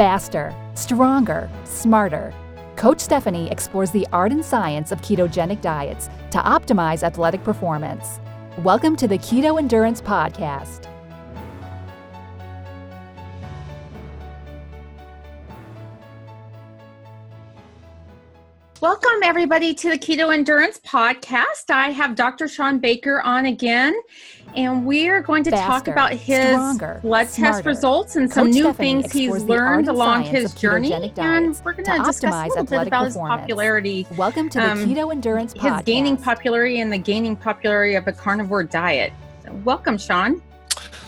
faster, stronger, smarter. Coach Stephanie explores the art and science of ketogenic diets to optimize athletic performance. Welcome to the Keto Endurance Podcast. Welcome, everybody, to the Keto Endurance Podcast. I have Dr. Shawn Baker on again, and we are going to Faster, talk about his stronger, blood test results and some new Stephanie things he's explores the art learned along his journey, and we're going to to discuss a little bit about his popularity, Welcome to the Um, Keto Endurance Podcast. his gaining popularity, and the gaining popularity of a carnivore diet. So welcome, Shawn.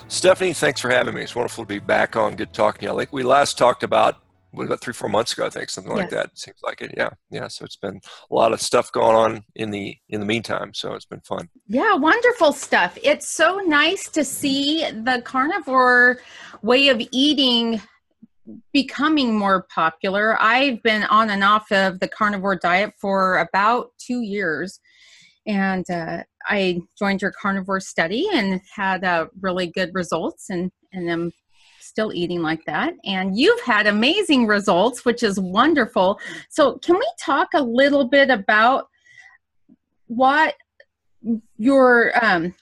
Stephanie, thanks for having me. It's wonderful to be back on. Good talking to you. I think we last talked about what about three, four months ago, I think, something like that. Seems like it. Yeah. Yeah. So it's been a lot of stuff going on in the in the meantime. So it's been fun. Yeah, wonderful stuff. It's so nice to see the carnivore way of eating becoming more popular. I've been on and off of the carnivore diet for about two years. And uh, I joined your carnivore study and had uh, really good results, and, and I'm still eating like that. And you've had amazing results, which is wonderful. So, can we talk a little bit about what your um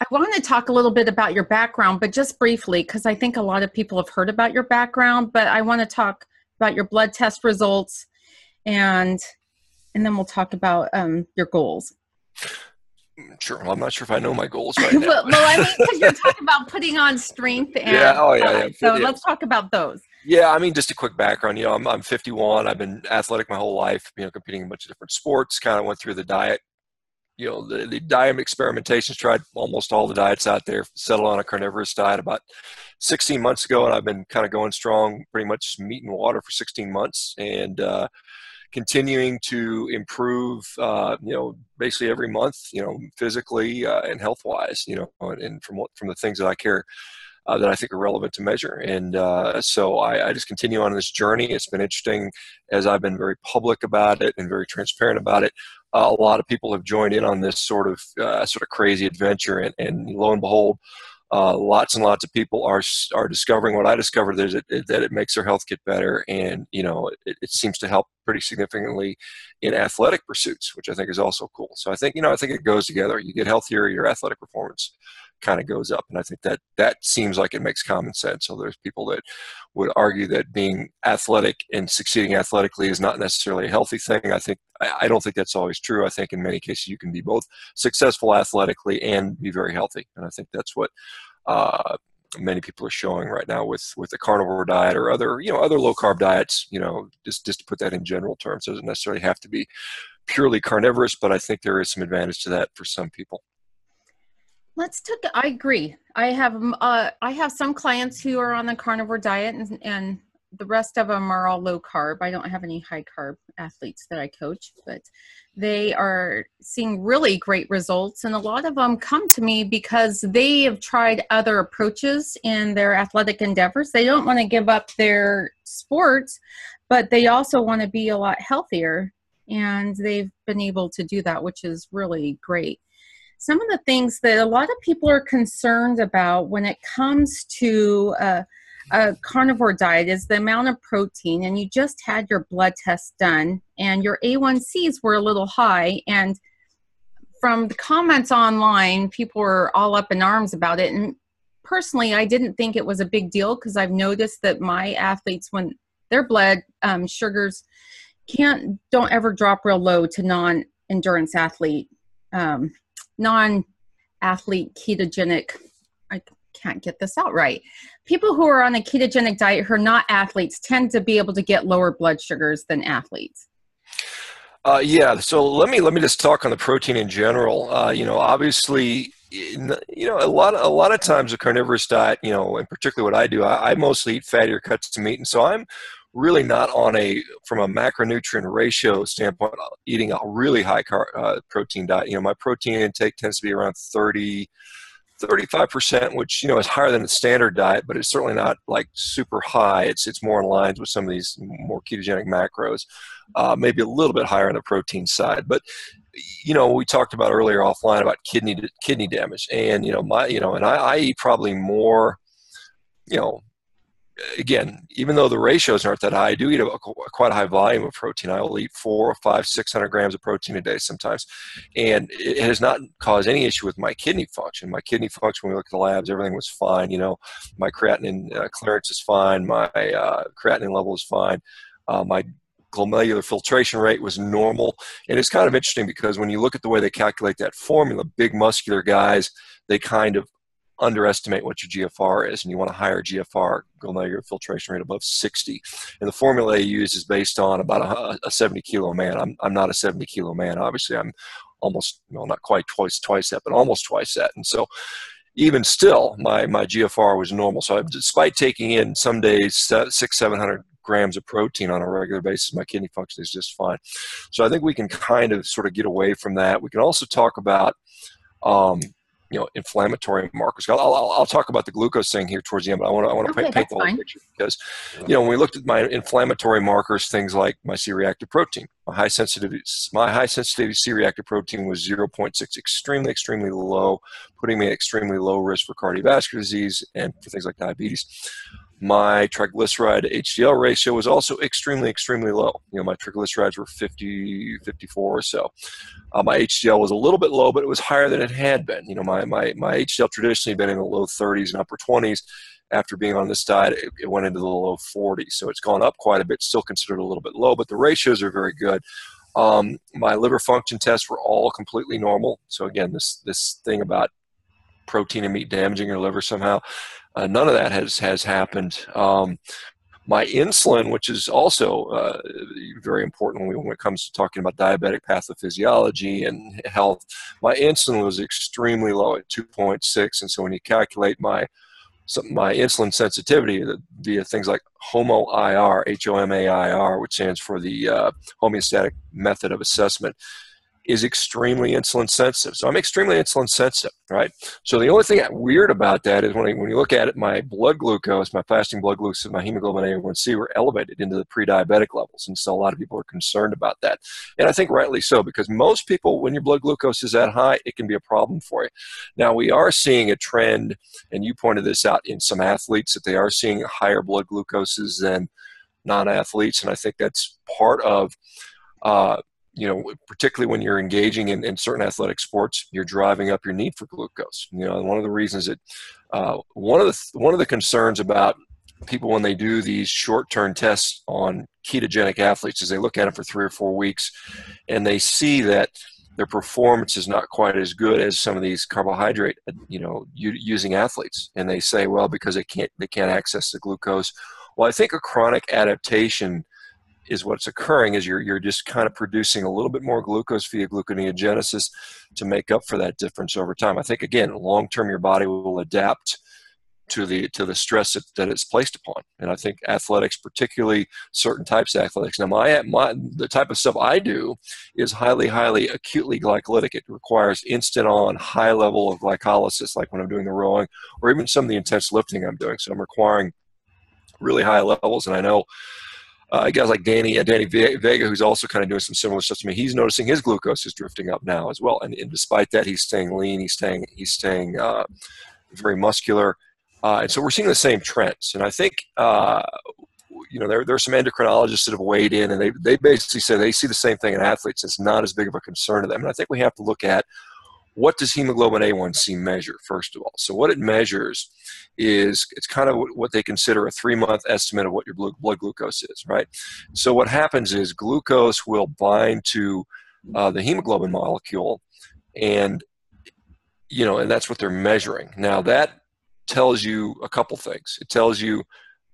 I want to talk a little bit about your background, but just briefly, because I think a lot of people have heard about your background. But I want to talk about your blood test results, and and then we'll talk about um, your goals. Sure. Well, I'm not sure if I know my goals right now. well, well, I mean, because you're talking about putting on strength, and Yeah, oh, yeah, yeah. so Yeah. let's talk about those. Yeah, I mean, just a quick background. You know, I'm, I'm 51. I've been athletic my whole life. You know, competing in a bunch of different sports. Kind of went through the diet. You know, the, the diet experimentations. Tried almost all the diets out there. Settled on a carnivorous diet about 16 months ago, and I've been kind of going strong, pretty much meat and water for 16 months, and uh, continuing to improve. Uh, you know, basically every month. You know, physically uh, and health wise. You know, and, from from the things that I care uh, that I think are relevant to measure. And uh, so I, I just continue on this journey. It's been interesting as I've been very public about it and very transparent about it. Uh, a lot of people have joined in on this sort of uh, sort of crazy adventure, and, and lo and behold, uh, lots and lots of people are are discovering what I discovered that it, that it makes their health get better, and you know it, it seems to help pretty significantly in athletic pursuits, which I think is also cool. So I think you know I think it goes together. You get healthier, your athletic performance kind of goes up, and I think that that seems like it makes common sense. So there's people that would argue that being athletic and succeeding athletically is not necessarily a healthy thing. I think I don't think that's always true. I think in many cases you can be both successful athletically and be very healthy, and I think that's what. Uh, many people are showing right now with with the carnivore diet or other you know other low carb diets you know just just to put that in general terms it doesn't necessarily have to be purely carnivorous but i think there is some advantage to that for some people Let's take. I agree. I have um, uh, I have some clients who are on the carnivore diet, and, and the rest of them are all low carb. I don't have any high carb athletes that I coach, but they are seeing really great results. And a lot of them come to me because they have tried other approaches in their athletic endeavors. They don't want to give up their sports, but they also want to be a lot healthier. And they've been able to do that, which is really great some of the things that a lot of people are concerned about when it comes to uh, a carnivore diet is the amount of protein and you just had your blood test done and your a1cs were a little high and from the comments online people were all up in arms about it and personally i didn't think it was a big deal because i've noticed that my athletes when their blood um, sugars can't don't ever drop real low to non endurance athlete um, non athlete ketogenic i can't get this out right people who are on a ketogenic diet who are not athletes tend to be able to get lower blood sugars than athletes Uh, yeah. So let me let me just talk on the protein in general. Uh, you know, obviously, you know, a lot of, a lot of times a carnivorous diet, you know, and particularly what I do, I, I mostly eat fattier cuts of meat, and so I'm really not on a from a macronutrient ratio standpoint eating a really high car, uh, protein diet. You know, my protein intake tends to be around 30 35%, which, you know, is higher than the standard diet, but it's certainly not like super high. It's, it's more in line with some of these more ketogenic macros, uh, maybe a little bit higher on the protein side. But, you know, we talked about earlier offline about kidney, kidney damage and, you know, my, you know, and I, I eat probably more, you know, again, even though the ratios aren't that high, I do eat a, a, quite a high volume of protein. I will eat four, five, six hundred grams of protein a day sometimes, and it has not caused any issue with my kidney function. My kidney function, when we look at the labs, everything was fine. You know, my creatinine uh, clearance is fine. My uh, creatinine level is fine. Uh, my glomerular filtration rate was normal. And it's kind of interesting because when you look at the way they calculate that formula, big muscular guys, they kind of underestimate what your GFR is, and you want a higher GFR, glomerular filtration rate above 60. And the formula you use is based on about a, a 70 kilo man. I'm, I'm not a 70 kilo man, obviously. I'm almost, well, not quite twice, twice that, but almost twice that. And so even still, my, my GFR was normal. So I, despite taking in some days six, 700 grams of protein on a regular basis, my kidney function is just fine. So I think we can kind of sort of get away from that. We can also talk about, um, you know, inflammatory markers. I'll, I'll, I'll, talk about the glucose thing here towards the end, but I want to I want to okay, paint, paint the whole fine. picture because, you know, when we looked at my inflammatory markers, things like my C-reactive protein, my high sensitivity, my high sensitivity C-reactive protein was 0.6, extremely, extremely low, putting me at extremely low risk for cardiovascular disease and for things like diabetes my triglyceride HDL ratio was also extremely, extremely low. You know, my triglycerides were 50, 54 or so. Uh, my HDL was a little bit low, but it was higher than it had been. You know, my, my, my HDL traditionally been in the low 30s and upper 20s. After being on this diet, it, it went into the low 40s. So it's gone up quite a bit, still considered a little bit low, but the ratios are very good. Um, my liver function tests were all completely normal. So again, this this thing about protein and meat damaging your liver somehow. Uh, none of that has has happened. Um, my insulin, which is also uh, very important when, it comes to talking about diabetic pathophysiology and health, my insulin was extremely low at 2.6, and so when you calculate my my insulin sensitivity via things like HOMA-IR, H-O-M-A-I-R, which stands for the uh, homeostatic method of assessment, is extremely insulin sensitive. So I'm extremely insulin sensitive, right? So the only thing weird about that is when, I, when you look at it, my blood glucose, my fasting blood glucose, my hemoglobin A1C were elevated into the pre-diabetic levels. And so a lot of people are concerned about that. And I think rightly so, because most people, when your blood glucose is that high, it can be a problem for you. Now we are seeing a trend, and you pointed this out in some athletes, that they are seeing higher blood glucoses than non-athletes. And I think that's part of uh, you know, particularly when you're engaging in, in, certain athletic sports, you're driving up your need for glucose. You know, one of the reasons that uh, one of the one of the concerns about people when they do these short-term tests on ketogenic athletes is they look at them for three or four weeks, and they see that their performance is not quite as good as some of these carbohydrate, you know, using athletes, and they say, well, because they can't they can't access the glucose. Well, I think a chronic adaptation is what's occurring is you're, you're just kind of producing a little bit more glucose via gluconeogenesis to make up for that difference over time. I think again, long term, your body will adapt to the to the stress that, that it's placed upon. And I think athletics, particularly certain types of athletics. Now, my my the type of stuff I do is highly highly acutely glycolytic. It requires instant on high level of glycolysis, like when I'm doing the rowing or even some of the intense lifting I'm doing. So I'm requiring really high levels, and I know uh, guys like Danny, uh, Danny Vega, who's also kind of doing some similar stuff to me, he's noticing his glucose is drifting up now as well. And, and despite that, he's staying lean, he's staying, he's staying uh, very muscular. Uh, and so we're seeing the same trends. And I think, uh, you know, there, there are some endocrinologists that have weighed in and they, they basically say they see the same thing in athletes. It's not as big of a concern to them. And I think we have to look at what does hemoglobin A1C measure, first of all? So, what it measures is it's kind of what they consider a three month estimate of what your blood glucose is, right? So, what happens is glucose will bind to uh, the hemoglobin molecule, and you know, and that's what they're measuring. Now, that tells you a couple things. It tells you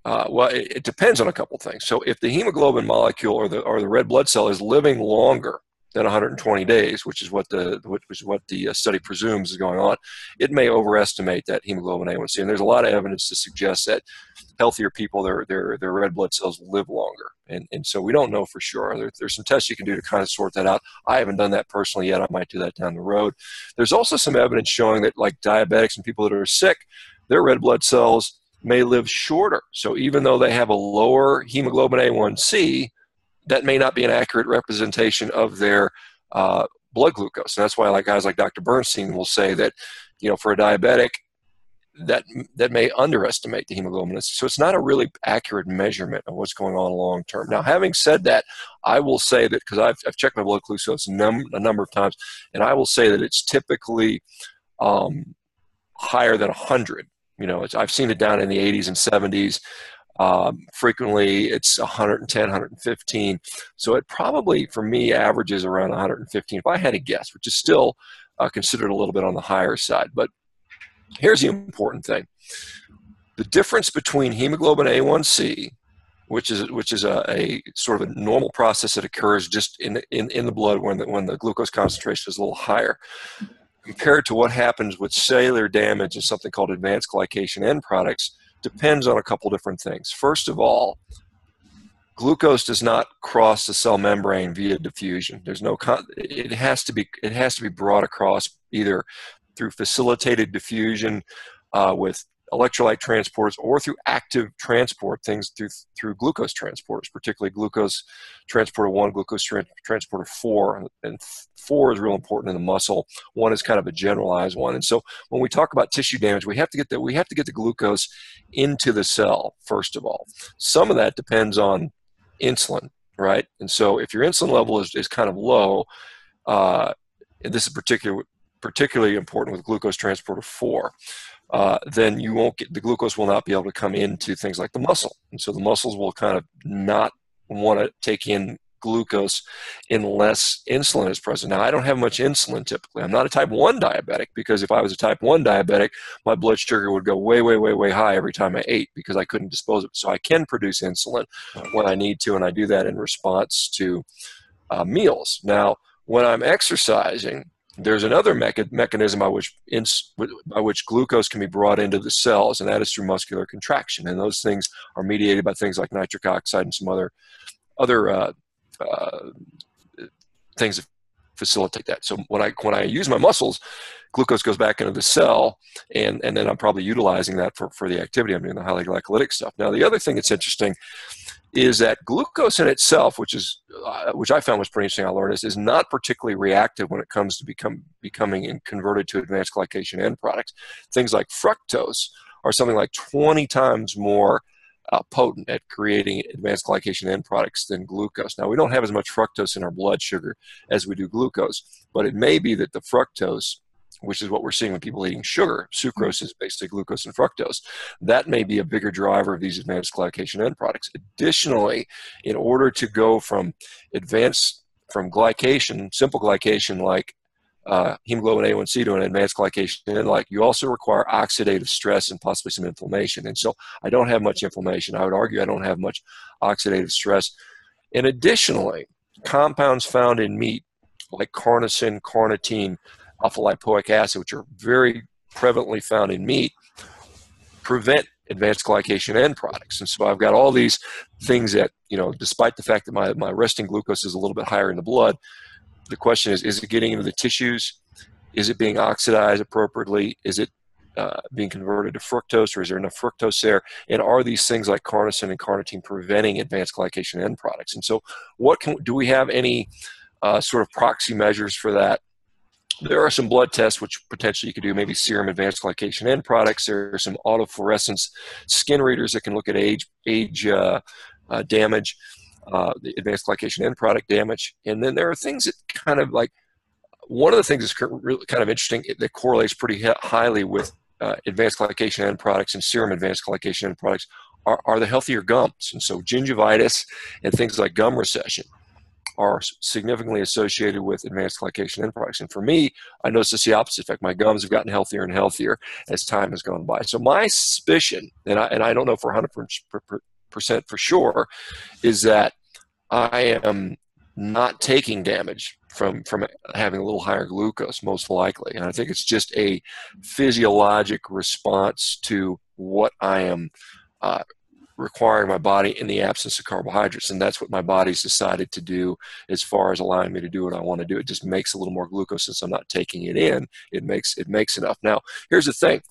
uh, well, it, it, depends on a couple things. So, if the hemoglobin molecule or the or the red blood cell is living longer than 120 days, which is what the which is what the uh, study presumes is going on, it may overestimate that hemoglobin A1C. And there's a lot of evidence to suggest that healthier people, their their their red blood cells live longer. And and so we don't know for sure. There, there's some tests you can do to kind of sort that out. I haven't done that personally yet. I might do that down the road. There's also some evidence showing that like diabetics and people that are sick, their red blood cells may live shorter. So even though they have a lower hemoglobin A1C, that may not be an accurate representation of their uh, blood glucose. And that's why like guys like Dr. Bernstein will say that, you know, for a diabetic, that that may underestimate the hemoglobin. So it's not a really accurate measurement of what's going on long term. Now, having said that, I will say that because I've, I've checked my blood glucose a, num- a number of times, and I will say that it's typically um, higher than 100. You know, I've seen it down in the 80s and 70s. Um, frequently, it's 110, 115. So it probably, for me, averages around 115. If I had to guess, which is still uh, considered a little bit on the higher side, but Here's the important thing. The difference between hemoglobin A1C, which is which is a, a sort of a normal process that occurs just in, in, in the blood when the, when the glucose concentration is a little higher, compared to what happens with cellular damage and something called advanced glycation end products, depends on a couple different things. First of all, glucose does not cross the cell membrane via diffusion. There's no it has to be it has to be brought across either through facilitated diffusion uh, with electrolyte transporters or through active transport things through through glucose transporters particularly glucose transporter 1 glucose tra- transporter 4 and 4 is real important in the muscle. One is kind of a generalized one. And so when we talk about tissue damage we have to get the we have to get the glucose into the cell first of all. Some of that depends on insulin right? And so if your insulin level is, is kind of low uh, this is particular particularly important with glucose transporter 4, uh, then you won't get the glucose will not be able to come into things like the muscle. And so the muscles will kind of not want to take in glucose unless insulin is present. Now, I don't have much insulin typically. I'm not a type 1 diabetic because if I was a type 1 diabetic, my blood sugar would go way, way, way, way high every time I ate because I couldn't dispose of it. So I can produce insulin when I need to, and I do that in response to uh, meals. Now, when I'm exercising, there's another mecha- mechanism by which, by which glucose can be brought into the cells, and that is through muscular contraction. And those things are mediated by things like nitric oxide and some other other uh, uh, things that facilitate that. So when I when I use my muscles, glucose goes back into the cell, and and then I'm probably utilizing that for for the activity I'm doing the highly glycolytic stuff. Now the other thing that's interesting is that glucose in itself, which is uh, which I found was pretty interesting. I learned is is not particularly reactive when it comes to become becoming and converted to advanced glycation end products. Things like fructose are something like 20 times more uh, potent at creating advanced glycation end products than glucose. Now we don't have as much fructose in our blood sugar as we do glucose, but it may be that the fructose which is what we're seeing when people eating sugar. Sucrose is basically glucose and fructose. That may be a bigger driver of these advanced glycation end products. Additionally, in order to go from advanced from glycation, simple glycation like uh, hemoglobin A1C to an advanced glycation like you also require oxidative stress and possibly some inflammation. And so I don't have much inflammation. I would argue I don't have much oxidative stress. And additionally, compounds found in meat like carnosine, carnitine, alpha lipoic acid, which are very prevalently found in meat, prevent advanced glycation end products. And so I've got all these things that, you know, despite the fact that my, my resting glucose is a little bit higher in the blood, the question is, is it getting into the tissues? Is it being oxidized appropriately? Is it uh, being converted to fructose, or is there enough fructose there? And are these things like carnosine and carnitine preventing advanced glycation end products? And so, what can do we have any uh, sort of proxy measures for that? there are some blood tests which potentially you could do, maybe serum advanced glycation end products. There are some autofluorescence skin readers that can look at age age uh, uh, damage, uh, the advanced glycation end product damage, and then there are things that kind of like one of the things that's really kind of interesting that correlates pretty highly with uh, advanced glycation end products and serum advanced glycation end products are, are the healthier gums, and so gingivitis and things like gum recession are significantly associated with advanced glycation end products. And for me, I noticed it's the opposite effect. My gums have gotten healthier and healthier as time has gone by. So my suspicion, and I, and I don't know for 100% for sure, is that I am not taking damage from from having a little higher glucose most likely and i think it's just a physiologic response to what i am uh, requiring my body in the absence of carbohydrates. And that's what my body's decided to do as far as allowing me to do what I want to do. It just makes a little more glucose since I'm not taking it in. It makes it makes enough. Now, here's the thing.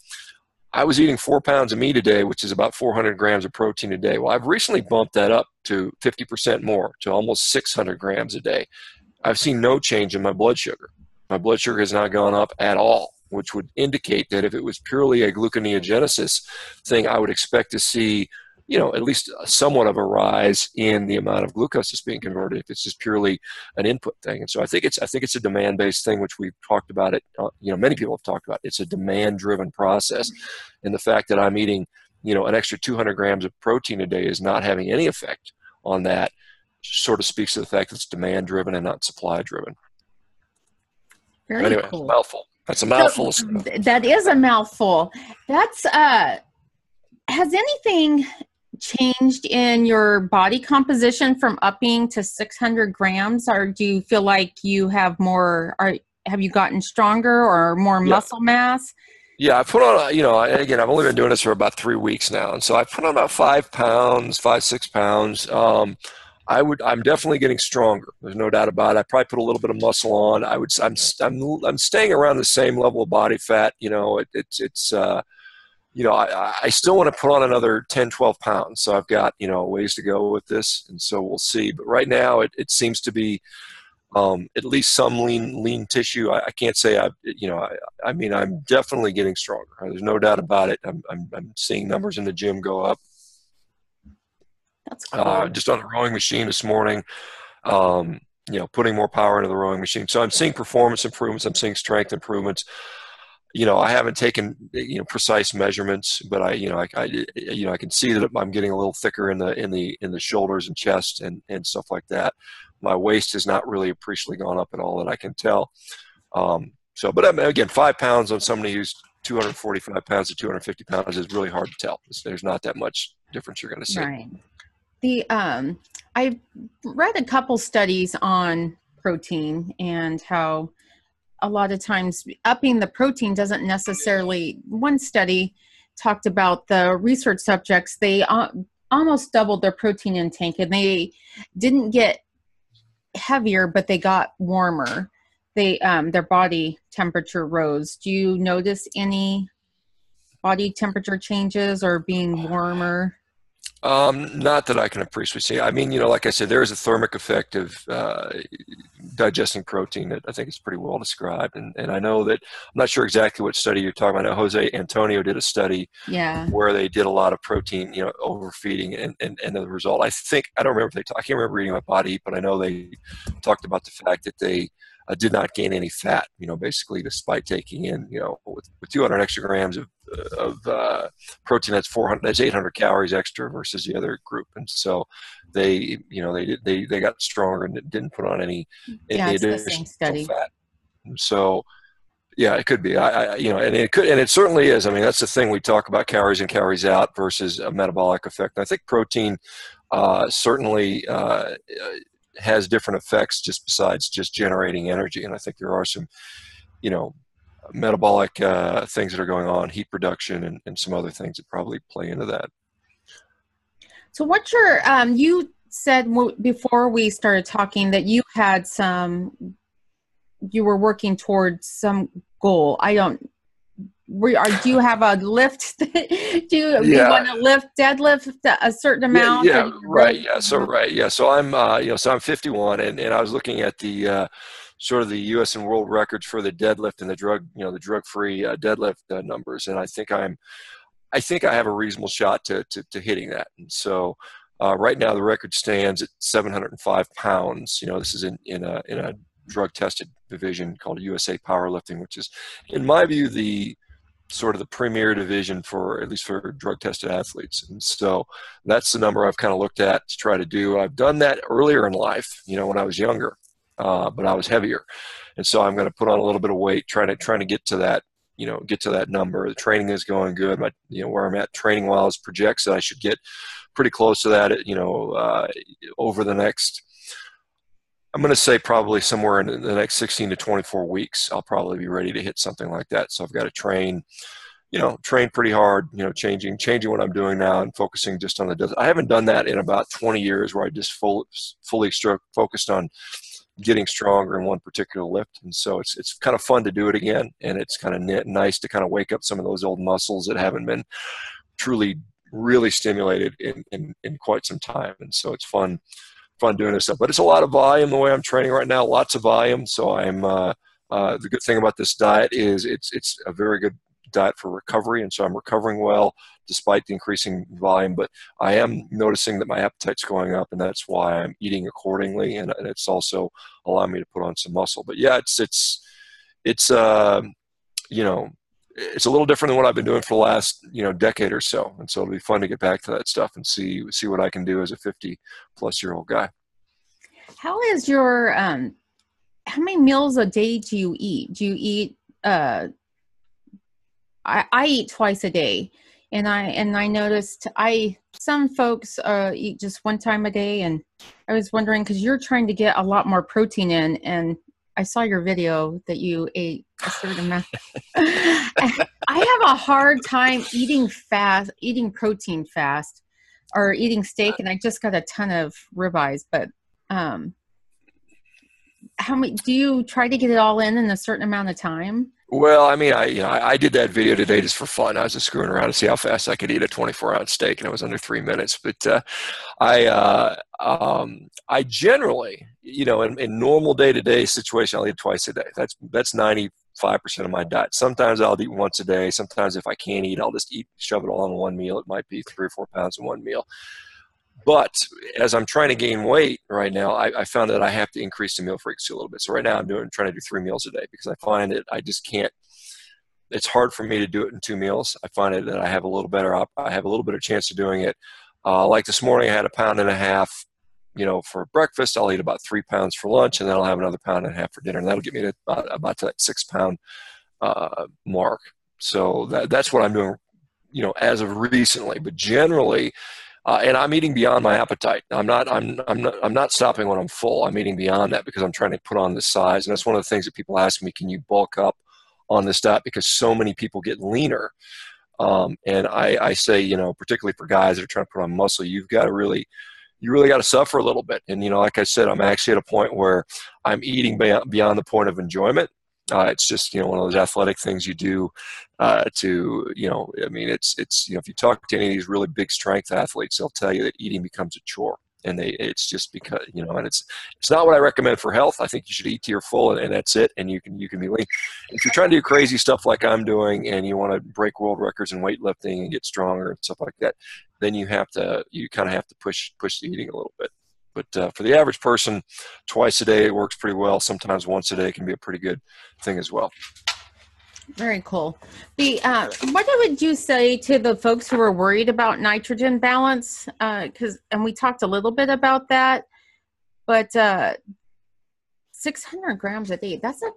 I was eating four pounds of meat a day, which is about 400 grams of protein a day. Well, I've recently bumped that up to 50% more, to almost 600 grams a day. I've seen no change in my blood sugar. My blood sugar has not gone up at all which would indicate that if it was purely a gluconeogenesis thing, I would expect to see you know, at least somewhat of a rise in the amount of glucose that's being converted if it's just purely an input thing. And so I think it's I think it's a demand based thing, which we've talked about it. Uh, you know, many people have talked about. It. It's a demand driven process, and the fact that I'm eating, you know, an extra 200 grams of protein a day is not having any effect on that. Sort of speaks to the fact that it's demand driven and not supply driven. Very anyway, cool. mouthful. That's a mouthful. So, that is a mouthful. That's uh has anything changed in your body composition from upping to 600 grams or do you feel like you have more are have you gotten stronger or more Yeah. muscle mass Yeah, I put on, you know, again, I've only been doing this for about three weeks now. And so I put on about five pounds, five, six pounds. Um, I would, I'm definitely getting stronger. There's no doubt about it. I probably put a little bit of muscle on. I would, I'm, I'm, I'm staying around the same level of body fat. You know, it, it's, it's, uh, you know, I, I still want to put on another 10, 12 pounds. So I've got, you know, ways to go with this. And so we'll see. But right now it, it seems to be, um, at least some lean lean tissue. I, I can't say I, you know, I, I mean, I'm definitely getting stronger. There's no doubt about it. I'm, I'm, I'm seeing numbers in the gym go up. that's cool. Uh, just on the rowing machine this morning, um, you know, putting more power into the rowing machine. So I'm seeing performance improvements. I'm seeing strength improvements. You know, I haven't taken you know precise measurements, but I, you know, I, I you know, I can see that I'm getting a little thicker in the in the in the shoulders and chest and and stuff like that. My waist has not really appreciably gone up at all that I can tell. Um, so, but I mean, again, five pounds on somebody who's 245 pounds to 250 pounds is really hard to tell. There's not that much difference you're going to see. Right. The um, I read a couple studies on protein and how a lot of times upping the protein doesn't necessarily. One study talked about the research subjects; they almost doubled their protein intake, and they didn't get heavier, but they got warmer. They um, their body temperature rose. Do you notice any body temperature changes or being warmer? Um, not that I can appreciate. see. I mean, you know, like I said, there is a thermic effect of uh, digesting protein that I think is pretty well described. And, and I know that I'm not sure exactly what study you're talking about. I know Jose Antonio did a study Yeah. where they did a lot of protein, you know, overfeeding, and, and, and the result, I think, I don't remember if they, talk, I can't remember reading about body, but I know they talked about the fact that they uh, did not gain any fat, you know, basically despite taking in, you know, with, with 200 extra grams of, of uh, protein, that's 400, that's 800 calories extra versus the other group. And so they, you know, they did, they, they got stronger and didn't put on any, Yeah, any it's the additional same study. fat. And so, yeah, it could be. I, I, you know, and it could, and it certainly is. I mean, that's the thing we talk about calories in, calories out versus a metabolic effect. And I think protein uh, certainly uh, has different effects just besides just generating energy. And I think there are some, you know, metabolic uh, things that are going on, heat production, and, and some other things that probably play into that. So, what's your, um, you said before we started talking that you had some, you were working towards some goal. I don't, were, are, do you have a lift? do you, you Yeah. want to lift, deadlift a certain amount? Yeah, yeah right. Yeah, so right. Yeah, so I'm, uh, you know, so I'm 51, and, and I was looking at the uh, sort of the U.S. and world records for the deadlift and the drug, you know, the drug-free uh, deadlift uh, numbers, and I think I'm, I think I have a reasonable shot to to, to hitting that. And so, uh, right now the record stands at 705 pounds. You know, this is in in a in a drug-tested division called USA Powerlifting, which is, in my view, the sort of the premier division for at least for drug-tested athletes. And so that's the number I've kind of looked at to try to do. I've done that earlier in life, you know, when I was younger, uh, but I was heavier, and so I'm going to put on a little bit of weight, trying to trying to get to that, you know, get to that number. The training is going good. My, you know, where I'm at training wise projects that I should get pretty close to that, you know, uh, over the next. I'm going to say probably somewhere in the next 16 to 24 weeks, I'll probably be ready to hit something like that. So I've got to train you know, train pretty hard, you know, changing, changing what I'm doing now and focusing just on the, I haven't done that in about 20 years where I just full, fully stro- focused on getting stronger in one particular lift. And so it's, it's kind of fun to do it again. And it's kind of nice to kind of wake up some of those old muscles that haven't been truly, really stimulated in, in, in quite some time. And so it's fun, fun doing this stuff, but it's a lot of volume the way I'm training right now, lots of volume. So I'm, uh, uh, the good thing about this diet is it's it's a very good diet for recovery, and so I'm recovering well despite the increasing volume. But I am noticing that my appetite's going up, and that's why I'm eating accordingly, and, and it's also allowing me to put on some muscle. But yeah, it's it's it's uh, you know it's a little different than what I've been doing for the last you know decade or so, and so it'll be fun to get back to that stuff and see see what I can do as a 50 plus year old guy. How is your um? How many meals a day do you eat? Do you eat uh? I, I eat twice a day, and I and I noticed I some folks uh, eat just one time a day, and I was wondering because you're trying to get a lot more protein in, and I saw your video that you ate I. I have a hard time eating fast, eating protein fast, or eating steak, and I just got a ton of ribeyes. But um, how many do you try to get it all in in a certain amount of time? Well, I mean, I you know I, did that video today just for fun. I was just screwing around to see how fast I could eat a 24 ounce steak, and it was under three minutes. But uh, I uh, um, I generally, you know, in, in normal day to day situation, I eat twice a day. That's that's 90 5% of my diet. Sometimes I'll eat once a day. Sometimes if I can't eat, I'll just eat, shove it all in one meal. It might be three or four pounds in one meal. But as I'm trying to gain weight right now, I, I, found that I have to increase the meal frequency a little bit. So right now I'm doing trying to do three meals a day because I find that I just can't. It's hard for me to do it in two meals. I find it that I have a little better. I have a little better chance of doing it. Uh, like this morning, I had a pound and a half you know, for breakfast, I'll eat about three pounds for lunch, and then I'll have another pound and a half for dinner, and that'll get me to about, about to that six pound uh, mark. So that, that's what I'm doing. You know, as of recently, but generally, uh, and I'm eating beyond my appetite. I'm not. I'm. I'm not. I'm not stopping when I'm full. I'm eating beyond that because I'm trying to put on the size. And that's one of the things that people ask me: Can you bulk up on this diet? Because so many people get leaner. Um, and I, I say, you know, particularly for guys that are trying to put on muscle, you've got to really, you really got to suffer a little bit. And you know, like I said, I'm actually at a point where I'm eating beyond, the point of enjoyment. Uh, it's just you know one of those athletic things you do uh, to you know I mean it's it's you know if you talk to any of these really big strength athletes, they'll tell you that eating becomes a chore, and they it's just because you know and it's it's not what I recommend for health. I think you should eat to your full, and, and that's it, and you can you can be lean. If you're trying to do crazy stuff like I'm doing, and you want to break world records in weightlifting and get stronger and stuff like that, then you have to you kind of have to push push the eating a little bit. But uh, for the average person, twice a day it works pretty well. Sometimes once a day can be a pretty good thing as well. Very cool. The uh, what would you say to the folks who are worried about nitrogen balance? Because uh, and we talked a little bit about that, but uh, 600 grams a day that's a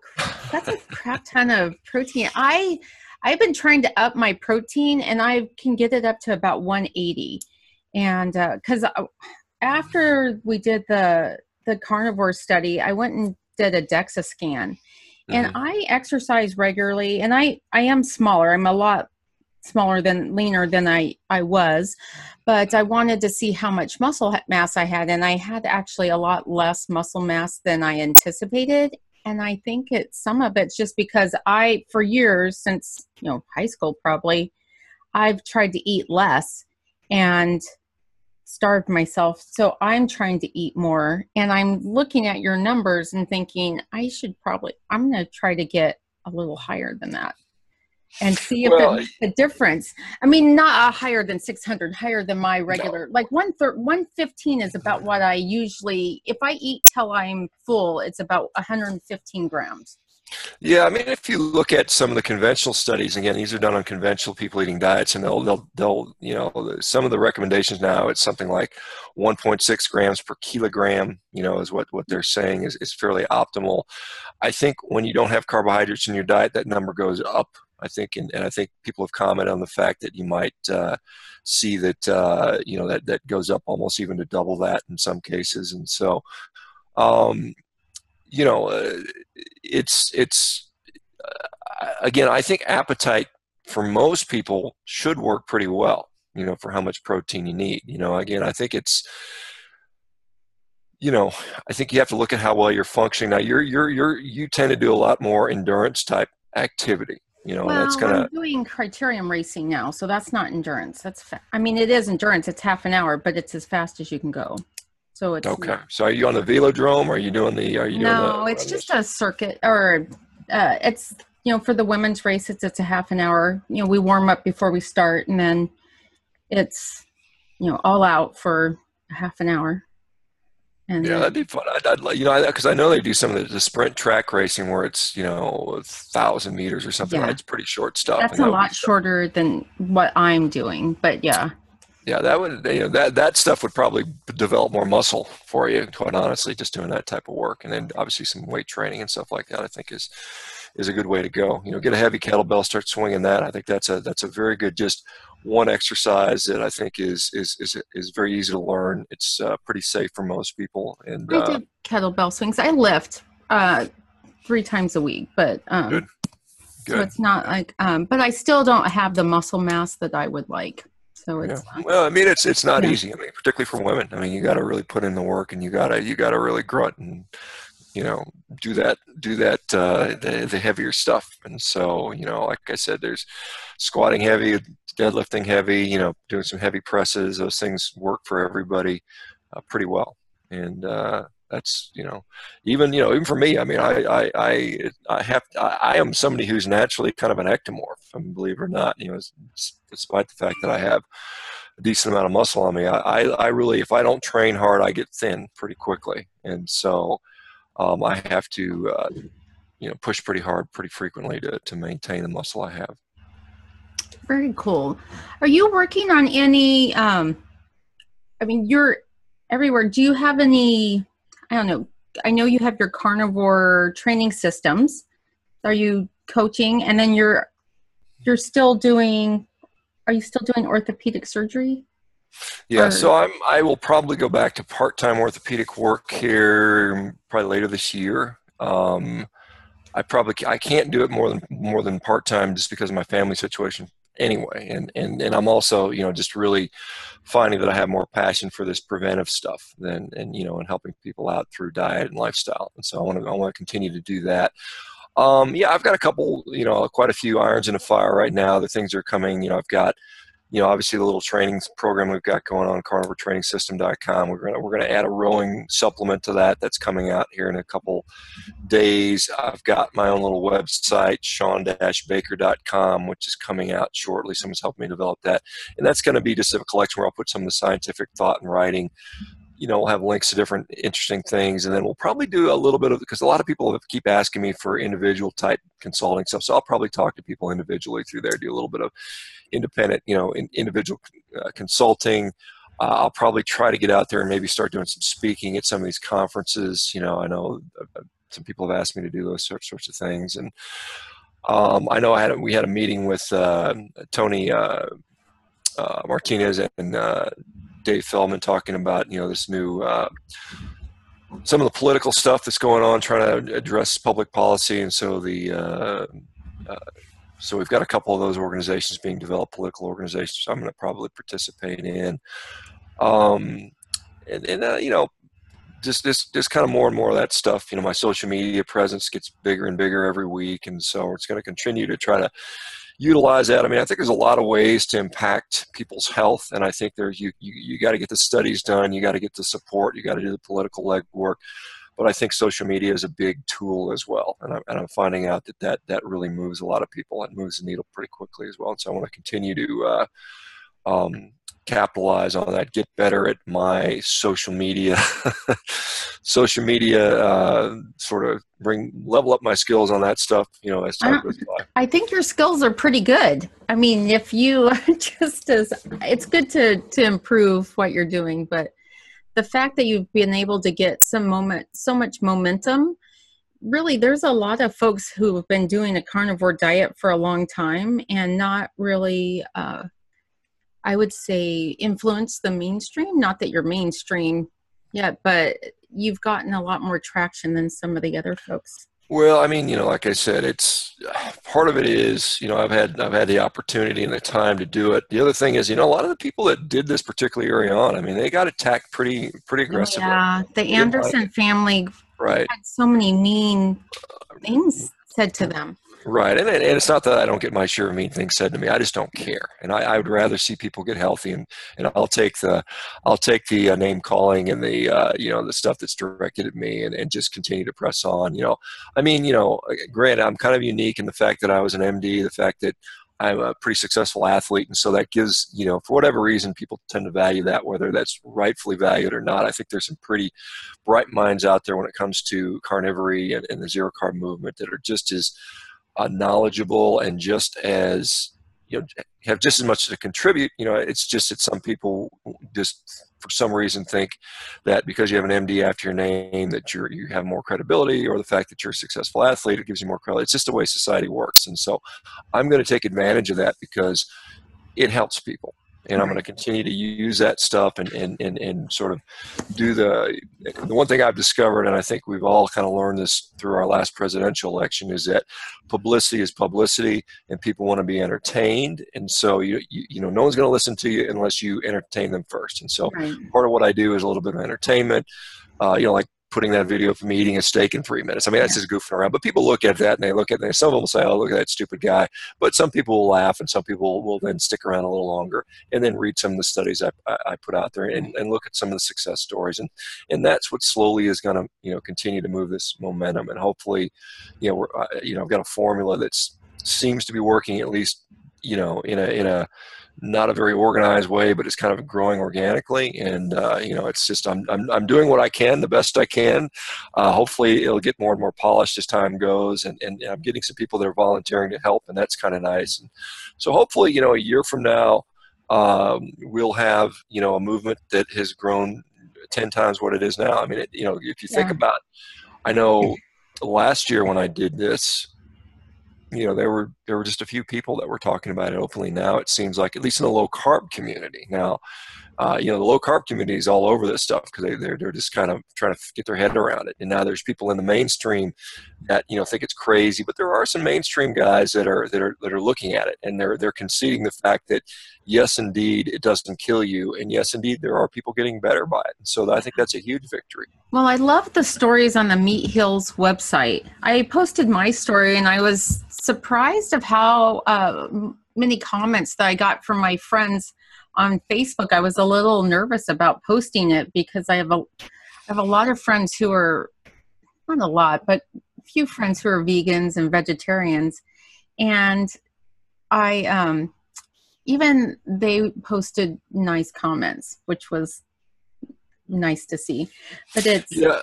that's a crap ton of protein. I I've been trying to up my protein and I can get it up to about 180, and because uh, after we did the the carnivore study, I went and did a DEXA scan. And mm-hmm. I exercise regularly and I I am smaller. I'm a lot smaller than leaner than I I was, but I wanted to see how much muscle mass I had and I had actually a lot less muscle mass than I anticipated and I think it's some of it's just because I for years since, you know, high school probably I've tried to eat less and starved myself. So I'm trying to eat more. And I'm looking at your numbers and thinking, I should probably, I'm going to try to get a little higher than that and see if well, it makes a difference. I mean, not a higher than 600, higher than my regular. No. Like one thir- 115 is about what I usually, if I eat till I'm full, it's about 115 grams. Yeah, I mean, if you look at some of the conventional studies, again, these are done on conventional people eating diets, and they'll, they'll, they'll, you know, some of the recommendations now, it's something like 1.6 grams per kilogram, you know, is what, what they're saying is, is fairly optimal. I think when you don't have carbohydrates in your diet, that number goes up. I think, and, and I think people have commented on the fact that you might uh, see that, uh, you know, that, that goes up almost even to double that in some cases. And so, um, you know, uh, it's it's uh, again. I think appetite for most people should work pretty well. You know, for how much protein you need. You know, again, I think it's you know, I think you have to look at how well you're functioning. Now, you're you're you're you tend to do a lot more endurance type activity. You know, well, that's gonna. I'm doing criterium racing now, so that's not endurance. That's fa- I mean, it is endurance. It's half an hour, but it's as fast as you can go. So it's okay. So are you on the velodrome? Or are you doing the? Are you no? The, it's just a circuit or uh, it's you know for the women's race, it's it's a half an hour. You know, we warm up before we start, and then it's you know all out for a half an hour. And yeah, that'd be fun. I'd, I'd like, you know, because I, I, know they do some of the, the, sprint track racing where it's, you know, a thousand meters or something. Yeah. It's pretty short stuff. That's a lot shorter than what I'm doing, but yeah. Yeah, that would, you know, that, that stuff would probably develop more muscle for you, quite honestly, just doing that type of work. And then obviously some weight training and stuff like that, I think is, is a good way to go. You know, get a heavy kettlebell, start swinging that. I think that's a, that's a very good, just one exercise that I think is is is, is very easy to learn. It's uh, pretty safe for most people. And I uh, do kettlebell swings. I lift uh, three times a week, but um, good. Good. So it's not like, um, but I still don't have the muscle mass that I would like. So it's yeah. well, I mean, it's it's not yeah. easy. I mean, particularly for women. I mean, you got to really put in the work, and you gotta you gotta really grunt and you know do that do that uh, the, the heavier stuff and so you know like i said there's squatting heavy deadlifting heavy you know doing some heavy presses those things work for everybody uh, pretty well and uh, that's you know even you know even for me i mean i i i, I have I, I, am somebody who's naturally kind of an ectomorph believe it or not you know despite the fact that i have a decent amount of muscle on me I, I i really if i don't train hard i get thin pretty quickly and so um, I have to, uh, you know, push pretty hard pretty frequently to, to maintain the muscle I have. Very cool. Are you working on any, um, I mean, you're everywhere. Do you have any, I don't know, I know you have your carnivore training systems. Are you coaching? And then you're, you're still doing, are you still doing orthopedic surgery? Yeah, or, so I'm. I will probably go back to part-time orthopedic work here probably later this year. Um, I probably I can't do it more than more than part-time just because of my family situation anyway, and and and I'm also you know just really finding that I have more passion for this preventive stuff than and you know and helping people out through diet and lifestyle, and so I want to I want to continue to do that. Um, yeah, I've got a couple, you know, quite a few irons in the fire right now. The things are coming. You know, I've got you know, obviously the little training program we've got going on, carnivoretrainingsystem.com. We're gonna we're gonna add a rowing supplement to that. That's coming out here in a couple days. I've got my own little website, shawn-baker.com, which is coming out shortly. Someone's helping me develop that, and that's going to be just a collection where I'll put some of the scientific thought and writing you know, we'll have links to different interesting things, and then we'll probably do a little bit of because a lot of people keep asking me for individual type consulting stuff. So I'll probably talk to people individually through there, do a little bit of independent, you know, in, individual uh, consulting. Uh, I'll probably try to get out there and maybe start doing some speaking at some of these conferences. You know, I know uh, some people have asked me to do those sorts of things, and um, I know I had a, we had a meeting with uh, Tony uh, uh, Martinez and Dave Feldman talking about you know this new some of the political stuff that's going on, trying to address public policy, and so the uh, uh, so we've got a couple of those organizations being developed, political organizations. I'm going to probably participate in, um, and, and uh, you know, just this just kind of more and more of that stuff. You know, my social media presence gets bigger and bigger every week, and so it's going to continue to try to utilize that. I mean, I think there's a lot of ways to impact people's health, and I think there's you you, you got to get the studies done, you got to get the support, you got to do the political legwork. But I think social media is a big tool as well, and I'm, and I'm finding out that, that that really moves a lot of people and moves the needle pretty quickly as well. And so I want to continue to uh, um, capitalize on that, get better at my social media, social media, uh, sort of bring level up my skills on that stuff. You know, as time goes by. I think your skills are pretty good. I mean, if you just as it's good to to improve what you're doing, but the fact that you've been able to get some moment, so much momentum. Really, there's a lot of folks who have been doing a carnivore diet for a long time and not really uh, I would say, influence the mainstream. Not that you're mainstream yet, but you've gotten a lot more traction than some of the other folks. Well, I mean, you know, like I said, it's part of it is, you know, I've had I've had the opportunity and the time to do it. The other thing is, you know, a lot of the people that did this particularly early on, I mean, they got attacked pretty pretty oh, aggressively. Yeah, the Andersen family right had so many mean things said to them. Right, and, and it's not that I don't get my share of mean things said to me. I just don't care, and I, I would rather see people get healthy, and, and I'll take the I'll take the uh, name calling and the uh, you know the stuff that's directed at me, and, and just continue to press on. You know, I mean, you know, granted, I'm kind of unique in the fact that I was an MD, the fact that I'm a pretty successful athlete, and so that gives you know for whatever reason people tend to value that, whether that's rightfully valued or not. I think there's some pretty bright minds out there when it comes to carnivory and, and the zero carb movement that are just as uh, knowledgeable and just as you know have just as much to contribute. You know, it's just that some people just for some reason think that because you have an MD after your name that you're you have more credibility, or the fact that you're a successful athlete it gives you more credibility. It's just the way society works, and so I'm going to take advantage of that because it helps people and I'm going to continue to use that stuff and, and, and, and sort of do the the one thing I've discovered, and I think we've all kind of learned this through our last presidential election, is that publicity is publicity, and people want to be entertained, and so you you, you know no one's going to listen to you unless you entertain them first, and so right. part of what I do is a little bit of entertainment. Uh, you know, like putting that video of me eating a steak in three minutes. I mean, that's just goofing around. But people look at that and they look at it. Some of them will say, "Oh, look at that stupid guy," but some people will laugh, and some people will then stick around a little longer and then read some of the studies I, I put out there and, and look at some of the success stories. And and that's what slowly is going to you know continue to move this momentum. And hopefully, you know, we're, uh, you know, I've got a formula that seems to be working at least you know in a in a not a very organized way, but it's kind of growing organically. And uh, you know, it's just I'm, I'm I'm doing what I can, the best I can. Uh, hopefully, it'll get more and more polished as time goes, and, and I'm getting some people that are volunteering to help, and that's kind of nice. And so, hopefully, you know, a year from now, um, we'll have you know a movement that has grown ten times what it is now. I mean, it, you know, if you think about, I know last year when I did this, you know there were there were just a few people that were talking about it openly now it seems like at least in the low carb community. Now uh, you know the low carb community is all over this stuff because they, they're, they're just kind of trying to get their head around it. And now there's people in the mainstream that you know think it's crazy but there are some mainstream guys that are that are that are looking at it. And they're they're conceding the fact that yes indeed it doesn't kill you and yes indeed there are people getting better by it. And so i think that's a huge victory. Well i love the stories on the MeatHeals website. I posted my story and i was surprised of how uh, many comments that i got from my friends on Facebook, I was a little nervous about posting it because I have a I have a lot of friends who are not a lot, but a few friends who are vegans and vegetarians, and I um, even they posted nice comments, which was nice to see. But it's yeah.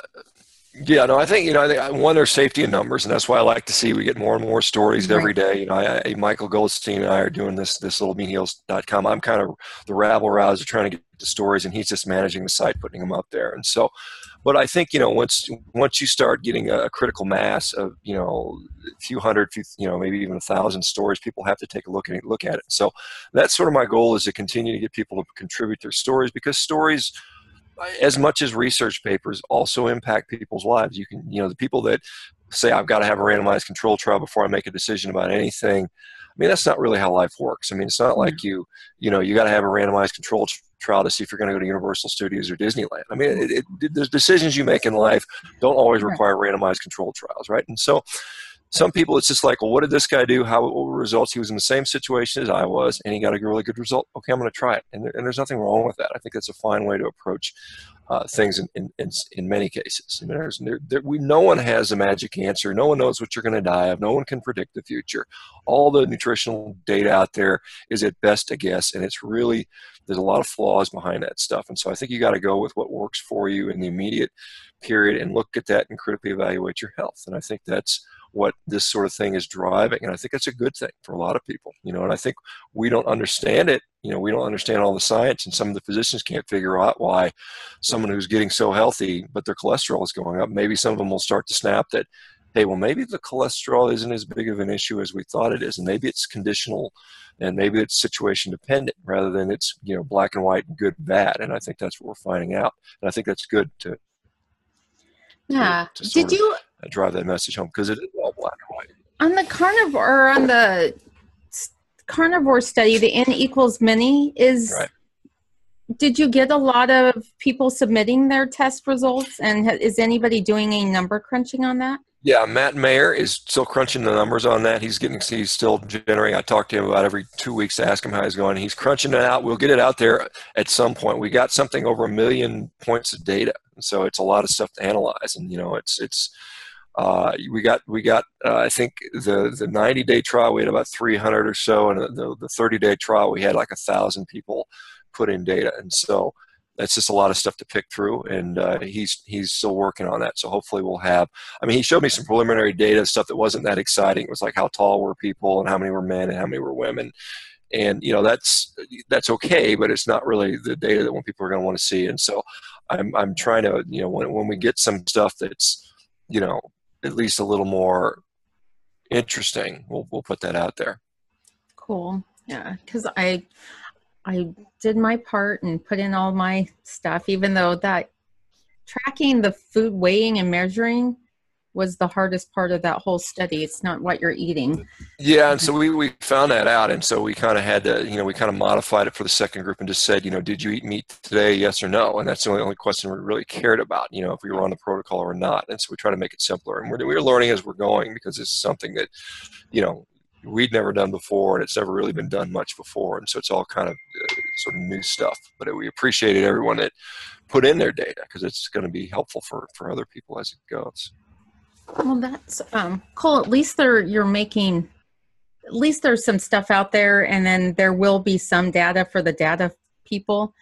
Yeah, no, I think you know. I think uh, one, there's safety in numbers, and that's why I like to see we get more and more stories right. every day. You know, I, I, Michael Goldstein and I are doing this this little meatheals.com. I'm kind of the rabble rouser trying to get the stories, and he's just managing the site, putting them up there. And so, but I think you know once once you start getting a critical mass of you know a few hundred, few, you know maybe even a thousand stories, people have to take a look at it. Look at it. So that's sort of my goal is to continue to get people to contribute their stories because stories as much as research papers also impact people's lives. You can, you know, the people that say I've got to have a randomized control trial before I make a decision about anything. I mean, that's not really how life works. I mean, it's not like mm-hmm. you, you know, you got to have a randomized control trial to see if you're going to go to Universal Studios or Disneyland. I mean, it, it, the decisions you make in life don't always require randomized control trials, right? And so, some people it's just like well what did this guy do? How what were results? He was in the same situation as i was and he got a really good result. Okay i'm going to try it. And, there, and, there's nothing wrong with that. I think that's a fine way to approach uh, things in, in, in, in, many cases. I mean, there's, there, there, we, no one has a magic answer. No one knows what you're going to die of. No one can predict the future. All the nutritional data out there is at best a guess and it's really there's a lot of flaws behind that stuff. And so i think you got to go with what works for you in the immediate period and look at that and critically evaluate your health. And i think that's what this sort of thing is driving. And I think that's a good thing for a lot of people, you know, and I think we don't understand it. You know, we don't understand all the science and some of the physicians can't figure out why someone who's getting so healthy, but their cholesterol is going up. Maybe some of them will start to snap that, hey, well, maybe the cholesterol isn't as big of an issue as we thought it is. And maybe it's conditional and maybe it's situation dependent rather than it's, you know, black and white, good, bad. And I think that's what we're finding out. And I think that's good to, yeah. To, to Did you drive that message home because it is all black and white. On the carnivore, on the carnivore study, the N equals many is. Right. Did you get a lot of people submitting their test results, and is anybody doing any number crunching on that? Yeah, Matt Mayer is still crunching the numbers on that. He's getting, he's still generating. I talk to him about every two weeks to ask him how he's going. He's crunching it out. We'll get it out there at some point. We got something over a million points of data, so it's a lot of stuff to analyze. And you know, it's it's uh, we got we got uh, I think the the 90 day trial we had about 300 or so, and the the 30 day trial we had like a thousand people put in data, and so that's just a lot of stuff to pick through and uh, he's he's still working on that. So hopefully we'll have i mean he showed me some preliminary data stuff that wasn't that exciting. It was like how tall were people and how many were men and how many were women. And you know that's that's okay but it's not really the data that people are going to want to see. And so i'm i'm trying to you know when, when we get some stuff that's you know at least a little more interesting. We'll, we'll put that out there. Cool. Yeah because i I did my part and put in all my stuff, even though that tracking the food weighing and measuring was the hardest part of that whole study. It's not what you're eating. Yeah, and so we, we found that out, and so we kind of had to, you know, we kind of modified it for the second group and just said, you know, did you eat meat today, yes or no? And that's the only, only question we really cared about, you know, if we were on the protocol or not. And so we try to make it simpler, and we're, we're learning as we're going because it's something that, you know, we'd never done before, and it's never really been done much before, and so it's all kind of uh, sort of new stuff. But we appreciated everyone that put in their data because it's going to be helpful for for other people as it goes. Well, that's um, cool. At least they're you're making. At least there's some stuff out there, and then there will be some data for the data people.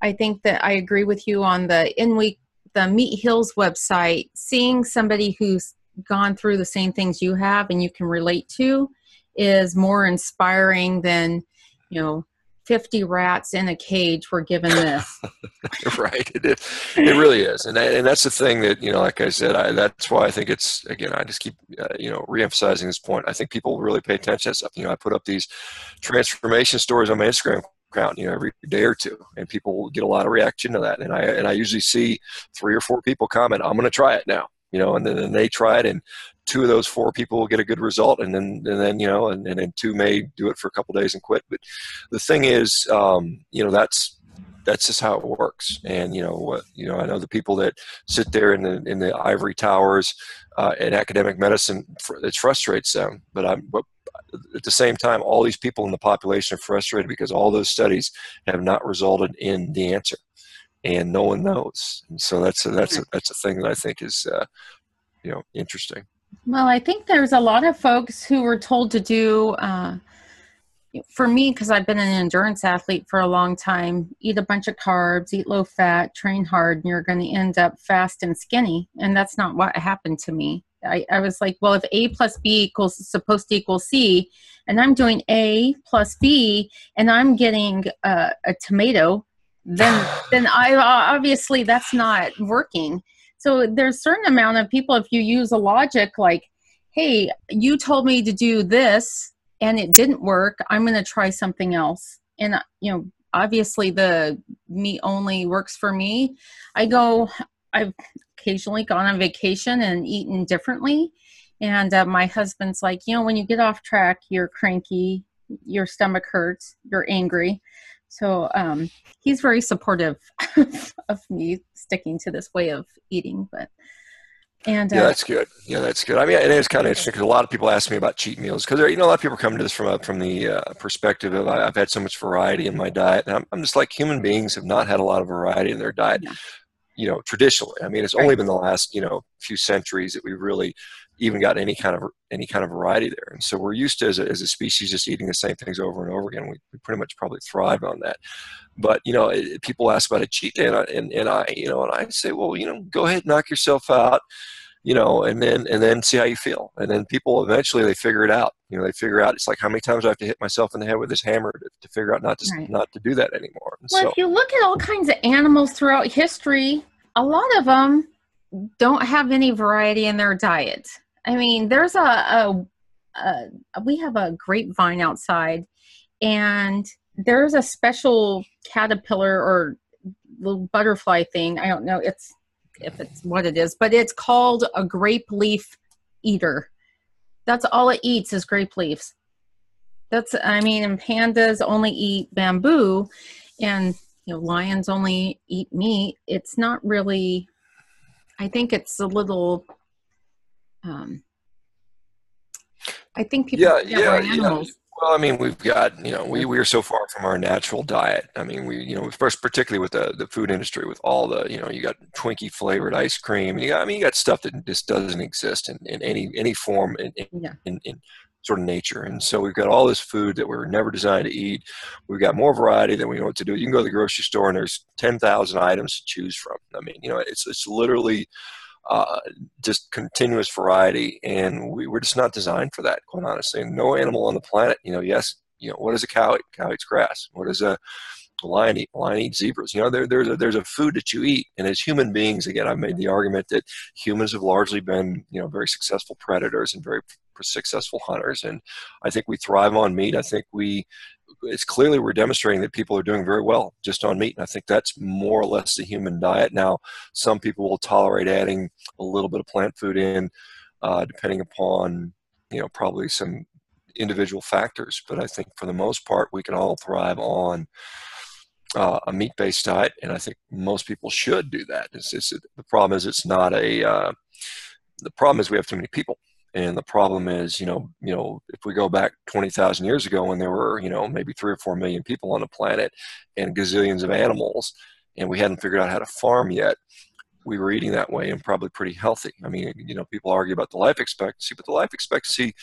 I think that I agree with you on the in week the MeatHeals website. Seeing somebody who's gone through the same things you have and you can relate to is more inspiring than you know 50 rats in a cage were given this right it, is. it really is and, and that's the thing that you know like i said I, that's why i think it's again i just keep uh, you know reemphasizing this point i think people really pay attention to stuff you know i put up these transformation stories on my instagram account you know every day or two and people get a lot of reaction to that and i and i usually see three or four people comment i'm going to try it now you know, and then, then they try it, and two of those four people will get a good result, and then and then you know, and, and then two may do it for a couple days and quit. But the thing is, um, you know, that's that's just how it works. And you know, what you know, I know the people that sit there in the in the ivory towers uh, in academic medicine, it frustrates them. But I'm but at the same time, all these people in the population are frustrated because all those studies have not resulted in the answer and no one knows. And so that's a, that's a, that's a thing that I think is uh, you know interesting. Well, I think there's a lot of folks who were told to do. Uh, for me, because I've been an endurance athlete for a long time, eat a bunch of carbs, eat low fat, train hard, and you're going to end up fast and skinny. And that's not what happened to me. I, I was like, well, if A plus B equals supposed to equal C, and I'm doing A plus B, and I'm getting uh, a tomato then then I obviously that's not working. So there's certain amount of people if you use a logic like, hey, you told me to do this and it didn't work, I'm going to try something else. And you know, obviously the meat only works for me. I go I've occasionally gone on vacation and eaten differently. And uh, my husband's like, you know, when you get off track, you're cranky, your stomach hurts, you're angry. So um, he's very supportive of me sticking to this way of eating. But and uh, yeah, that's good. Yeah, that's good. I mean, it is kind of interesting because a lot of people ask me about cheat meals because you know a lot of people come to this from a, from the uh, perspective of I've had so much variety in my diet, and I'm, I'm, just like human beings have not had a lot of variety in their diet. Yeah. You know, traditionally, I mean, it's only been the last you know few centuries that we've really even got any kind of any kind of variety there. And so we're used to as a, as a species just eating the same things over and over again. We, we pretty much probably thrive on that. But you know, it, people ask about a cheat day, and I, and, and I you know, and I say, well, you know, go ahead, knock yourself out, you know, and then and then see how you feel. And then people eventually they figure it out. You know, they figure out it's like how many times I have to hit myself in the head with this hammer to, to figure out not to right. not to do that anymore. And well, so, if you look at all kinds of animals throughout history, a lot of them don't have any variety in their diet I mean, there's a, a, a we have a grapevine outside, and there's a special caterpillar or little butterfly thing. I don't know it's if it's what it is, but it's called a grape leaf eater. That's all it eats is grape leaves. That's I mean, and pandas only eat bamboo, and you know lions only eat meat. It's not really. I think it's a little um, I think people Yeah, yeah, we're yeah. Well, I mean, we've got, you know, we, we are so far from our natural diet. I mean, we, you know, first, particularly with the, the food industry, with all the, you know, you got Twinkie flavored ice cream. You got, I mean, you got stuff that just doesn't exist in, in any, any form in, in, Yeah. in, in sort of nature. And so we've got all this food that we're never designed to eat. We've got more variety than we know what to do. You can go to the grocery store and there's 10,000 items to choose from. I mean, you know, it's, it's literally, uh, just continuous variety, and we, we're just not designed for that. Quite honestly, and no animal on the planet. You know, yes, you know what does a cow eat? Cow eats grass. What does a lion eat? Lion eats zebras. You know, there, there's a, there's a food that you eat, and as human beings, again, I've made the argument that humans have largely been you know very successful predators and very successful hunters, and I think we thrive on meat. I think we it's clearly we're demonstrating that people are doing very well just on meat. And I think that's more or less the human diet. Now, some people will tolerate adding a little bit of plant food in, uh, depending upon, you know, probably some individual factors. But I think for the most part, we can all thrive on uh, a meat-based diet, and I think most people should do that. It's, the problem is it's not a. Uh, the problem is we have too many people. And the problem is, you know, you know, if we go back twenty thousand years ago, when there were, you know, maybe three or four million people on the planet, and gazillions of animals, and we hadn't figured out how to farm yet, we were eating that way and probably pretty healthy. I mean, you know, people argue about the life expectancy, but the life expectancy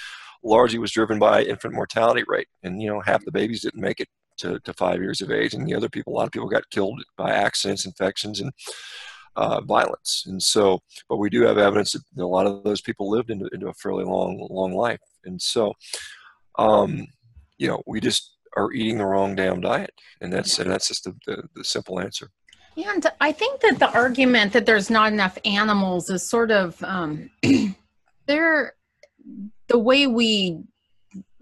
largely was driven by infant mortality rate, and you know, half the babies didn't make it to, to five years of age, and the other people, a lot of people got killed by accidents, infections, and uh, violence. And so, but we do have evidence that a lot of those people lived into, into a fairly long, long life. And so, um, you know, we just are eating the wrong damn diet, and that's and that's just the, the, the simple answer. And I think that the argument that there's not enough animals is sort of um, they're the way we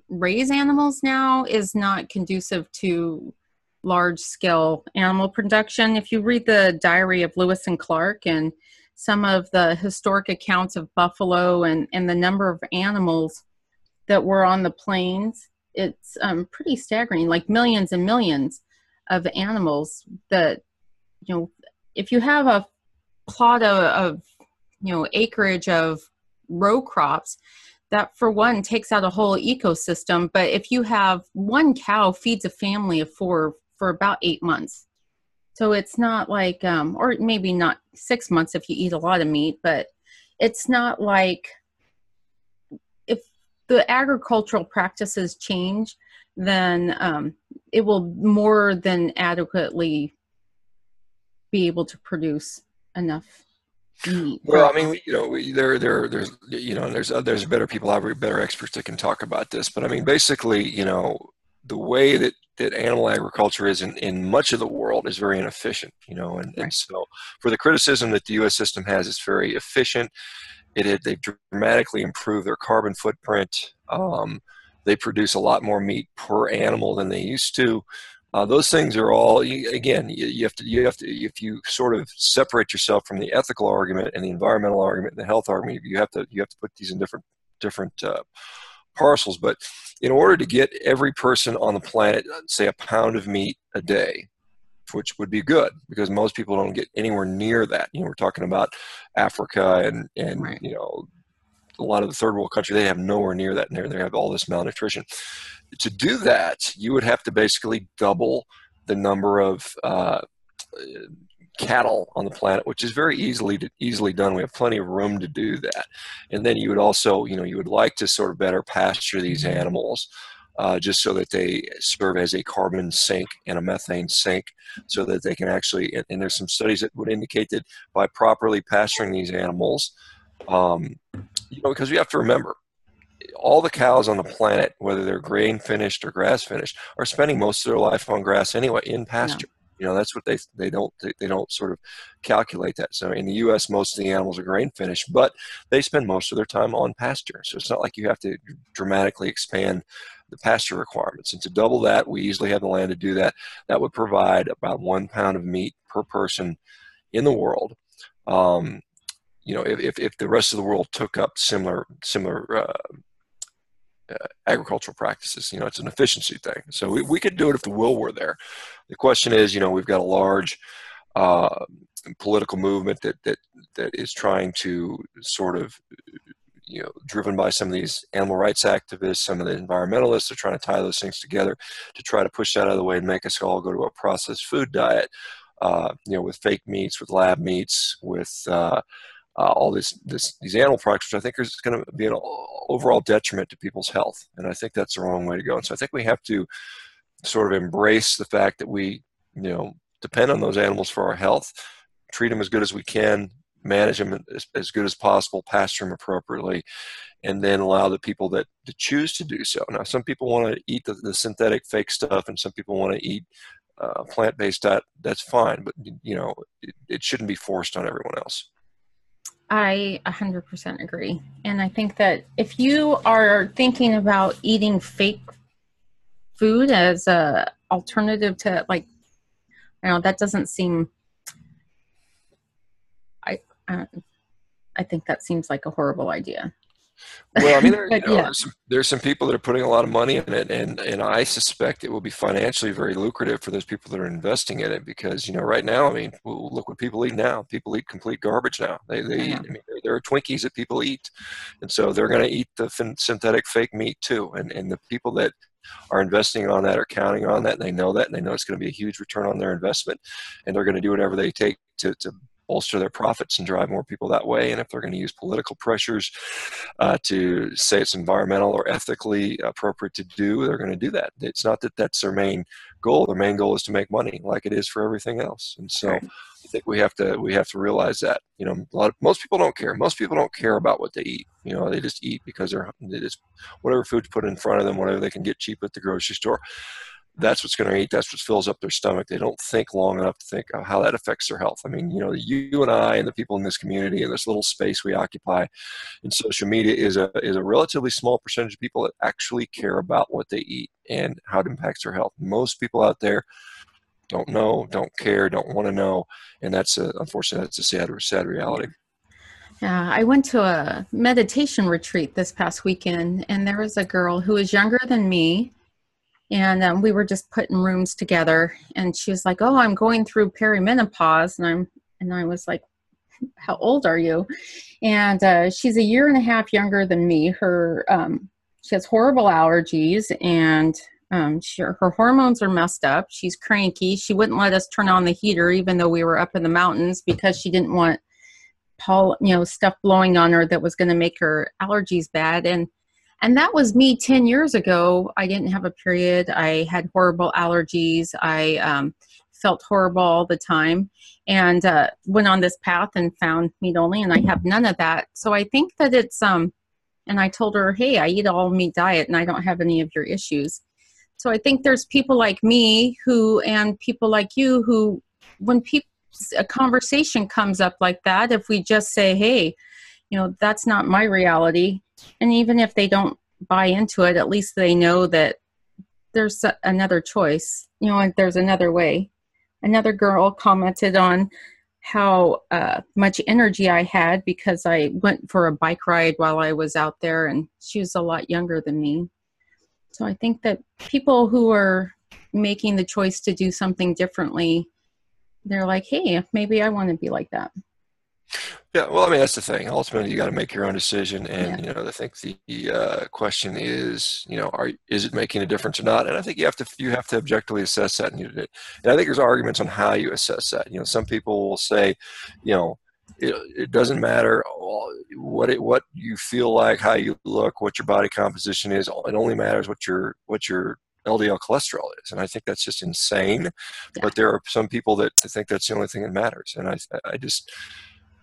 raise animals now is not conducive to large scale animal production. If you read the diary of Lewis and Clark and some of the historic accounts of buffalo and, and the number of animals that were on the plains, it's um, pretty staggering like millions and millions of animals that, you know, if you have a plot of, of you know, acreage of row crops, that for one takes out a whole ecosystem. But if you have one cow feeds a family of four for about eight months. So it's not like, um, or maybe not six months if you eat a lot of meat, but it's not like if the agricultural practices change, then um, it will more than adequately be able to produce enough meat. Well, I mean, you know, we, there, there, there's, you know, there's, uh, there's better people there, better experts that can talk about this. But I mean, basically, you know, the way that, that animal agriculture is in, in much of the world is very inefficient, you know, and, and so for the criticism that the U.S. system has, it's very efficient. It, it they've dramatically improved their carbon footprint. Um, they produce a lot more meat per animal than they used to. Uh, those things are all again. You, you, have to you have to if you sort of separate yourself from the ethical argument and the environmental argument and the health argument, you have to you have to put these in different different uh, parcels. But in order to get every person on the planet, say a pound of meat a day, which would be good because most people don't get anywhere near that. You know, we're talking about Africa and and Right. you know a lot of the third world countries they have nowhere near that and they have all this malnutrition to do that you would have to basically double the number of uh, cattle on the planet which is very easily easily done. We have plenty of room to do that. And then you would also you know you would like to sort of better pasture these animals uh, just so that they serve as a carbon sink and a methane sink so that they can actually and, and there's some studies that would indicate that by properly pasturing these animals um, you know because we have to remember all the cows on the planet whether they're grain finished or grass finished are spending most of their life on grass anyway in pasture you know that's what they they don't they, don't sort of calculate that. So in the us most of the animals are grain finished but they spend most of their time on pasture. So it's not like you have to dramatically expand the pasture requirements. And to double that we easily have the land to do that. That would provide about one pound of meat per person in the world. Um, you know if, if, if the rest of the world took up similar similar uh, uh, agricultural practices. You know, it's an efficiency thing. So we, we could do it if the will were there. The question is, you know, we've got a large uh, political movement that, that that is trying to sort of, you know, driven by some of these animal rights activists, some of the environmentalists are trying to tie those things together to try to push that out of the way and make us all go to a processed food diet. Uh, you know, with fake meats, with lab meats, with uh, uh, all this, this, these animal products, which I think is going to be an overall detriment to people's health. And I think that's the wrong way to go. And so I think we have to sort of embrace the fact that we, you know, depend on those animals for our health, treat them as good as we can, manage them as, as good as possible, pasture them appropriately, and then allow the people that to choose to do so. Now, some people want to eat the, the synthetic fake stuff, and some people want to eat uh, plant-based diet. That's fine, but you know, it, it shouldn't be forced on everyone else. I 100% agree. And I think that if you are thinking about eating fake food as a alternative to like, you know that doesn't seem I I think that seems like a horrible idea. Well, I mean, there, you know, yeah. there's, some, there's, some, people that are putting a lot of money in it, and and I suspect it will be financially very lucrative for those people that are investing in it because you know right now, I mean, look what people eat now. People eat complete garbage now. They they eat, I mean, there, there, are Twinkies that people eat, and so they're going to eat the fin- synthetic fake meat too. And and the people that are investing on that are counting on that, and they know that, and they know it's going to be a huge return on their investment, and they're going to do whatever they take to to bolster their profits and drive more people that way. And if they're going to use political pressures uh, to say it's environmental or ethically appropriate to do, they're going to do that. It's not that that's their main goal. Their main goal is to make money, like it is for everything else. And so, right. I think we have to we have to realize that. You know, a lot of, most people don't care. Most people don't care about what they eat. You know, they just eat because they're they just whatever food's put in front of them, whatever they can get cheap at the grocery store that's what's going to eat. That's what fills up their stomach. They don't think long enough to think how that affects their health. I mean, you know, you and I and the people in this community and this little space we occupy in social media is a is a relatively small percentage of people that actually care about what they eat and how it impacts their health. Most people out there don't know, don't care, don't want to know, and that's a, unfortunately that's a sad sad reality. Yeah, I went to a meditation retreat this past weekend, and there was a girl who was younger than me and um, we were just putting rooms together and she was like oh i'm going through perimenopause. And i'm and i was like how old are you? And uh, she's a year and a half younger than me. Her um, she has horrible allergies and um, she, her hormones are messed up. She's cranky. She wouldn't let us turn on the heater even though we were up in the mountains because she didn't want Paul, you know, stuff blowing on her that was going to make her allergies bad. And and that was me 10 years ago. I didn't have a period. I had horrible allergies. I um, felt horrible all the time and uh, went on this path and found meat only, and I have none of that. So I think that it's, um, and I told her, hey, I eat all meat diet and I don't have any of your issues. So I think there's people like me who, and people like you who, when people, a conversation comes up like that, if we just say, hey, you know, that's not my reality, and even if they don't buy into it at least they know that there's another choice. You know there's another way. Another girl commented on how uh, much energy i had because i went for a bike ride while i was out there and she was a lot younger than me. So i think that people who are making the choice to do something differently they're like hey maybe i want to be like that yeah, well, I mean that's the thing. Ultimately, you got to make your own decision, and yeah. you know, I think the uh, question is, you know, are is it making a difference or not? And I think you have to you have to objectively assess that, and, you, and I think there's arguments on how you assess that. You know, some people will say, you know, it, it doesn't matter what it what you feel like, how you look, what your body composition is. It only matters what your what your LDL cholesterol is, and I think that's just insane. Yeah. But there are some people that think that's the only thing that matters, and I I just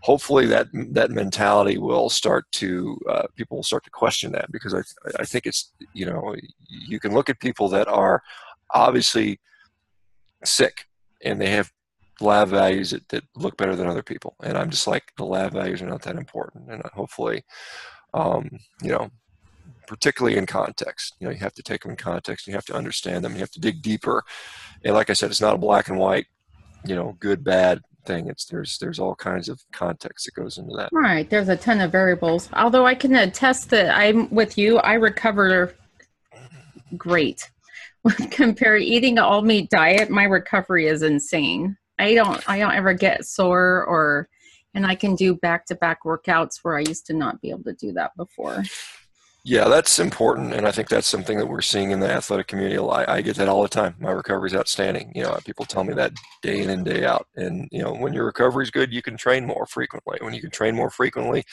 hopefully that that mentality will start to uh, people will start to question that because I I think it's you know you can look at people that are obviously sick and they have lab values that, that look better than other people. And I'm just like the lab values are not that important. And hopefully um, you know particularly in context you know you have to take them in context. You have to understand them. You have to dig deeper. And like I said it's not a black and white you know good bad thing. It's there's there's all kinds of context that goes into that. Right. There's a ton of variables. Although I can attest that I'm with you. I recover great. Compare eating an all meat diet, my recovery is insane. I don't I don't ever get sore or and I can do back to back workouts where I used to not be able to do that before. Yeah, that's important, and I think that's something that we're seeing in the athletic community. I, I get that all the time. My recovery is outstanding. You know, people tell me that day in and day out. And you know, when your recovery is good, you can train more frequently. When you can train more frequently,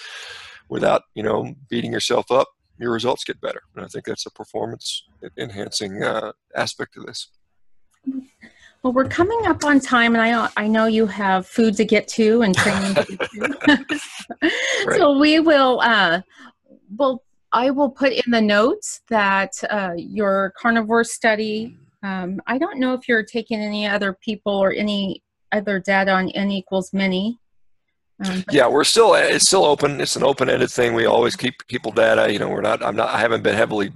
without you know beating yourself up, your results get better. And I think that's a performance enhancing uh, aspect of this. Well, we're coming up on time, and I I know you have food to get to and training to get to. right. So we will. Uh, well, I will put in the notes that uh, your carnivore study. Um, I don't know if you're taking any other people or any other data on n equals many. Um, yeah, we're still it's still open. It's an open-ended thing. We always keep people data. You know, we're not. I'm not. I haven't been heavily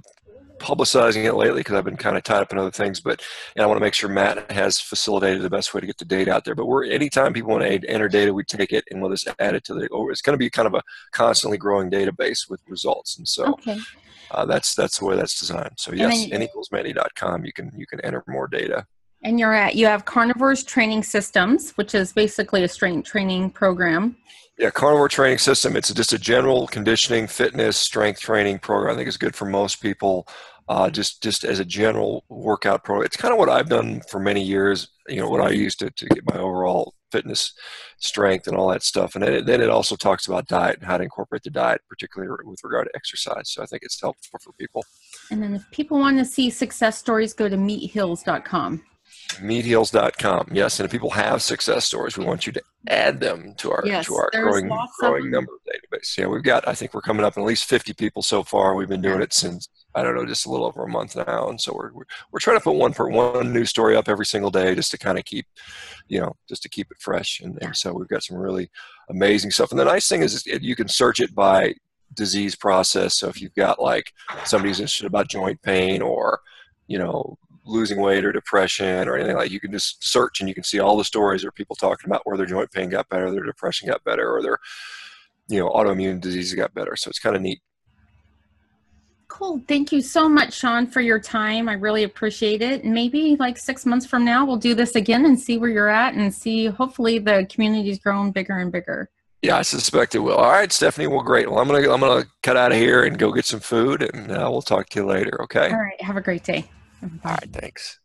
publicizing it lately because I've been kind of tied up in other things. But and I want to make sure Matt has facilitated the best way to get the data out there. But we're anytime people want to enter data, we take it and we'll just add it to the. Or it's going to be kind of a constantly growing database with results. And so okay. uh, that's that's the way that's designed. So yes, n equals many.com. You can you can enter more data. And you're at you have Carnivores Training Systems, which is basically a strength training program. Yeah, carnivore training system. It's just a general conditioning, fitness, strength training program. I think it's good for most people. Uh, just just as a general workout program. It's kind of what I've done for many years. You know, what I used to to get my overall fitness, strength, and all that stuff. And then it, then it also talks about diet and how to incorporate the diet, particularly with regard to exercise. So I think it's helpful for people. And then if people want to see success stories, go to meatheals.com meatheals.com. Yes, and if people have success stories, we want you to add them to our yes, to our growing growing number of database. Yeah, we've got I think we're coming up at least 50 people so far. We've been doing it since I don't know, just a little over a month now, and so we're we're, we're trying to put one per one new story up every single day just to kind of keep, you know, just to keep it fresh. And, and so we've got some really amazing stuff. And the nice thing is, is you can search it by disease process. So if you've got like somebody's interested about joint pain or you know losing weight or depression or anything like you can just search and you can see all the stories of people talking about where their joint pain got better their depression got better or their you know autoimmune disease got better so it's kind of neat cool thank you so much Shawn for your time i really appreciate it maybe like six months from now we'll do this again and see where you're at and see hopefully the community's growing bigger and bigger yeah, I suspect it will. All right, Stephanie. Well, great. Well, I'm gonna I'm gonna cut out of here and go get some food, and uh, we'll talk to you later. Okay. All right. Have a great day. Mm-hmm. All right, thanks.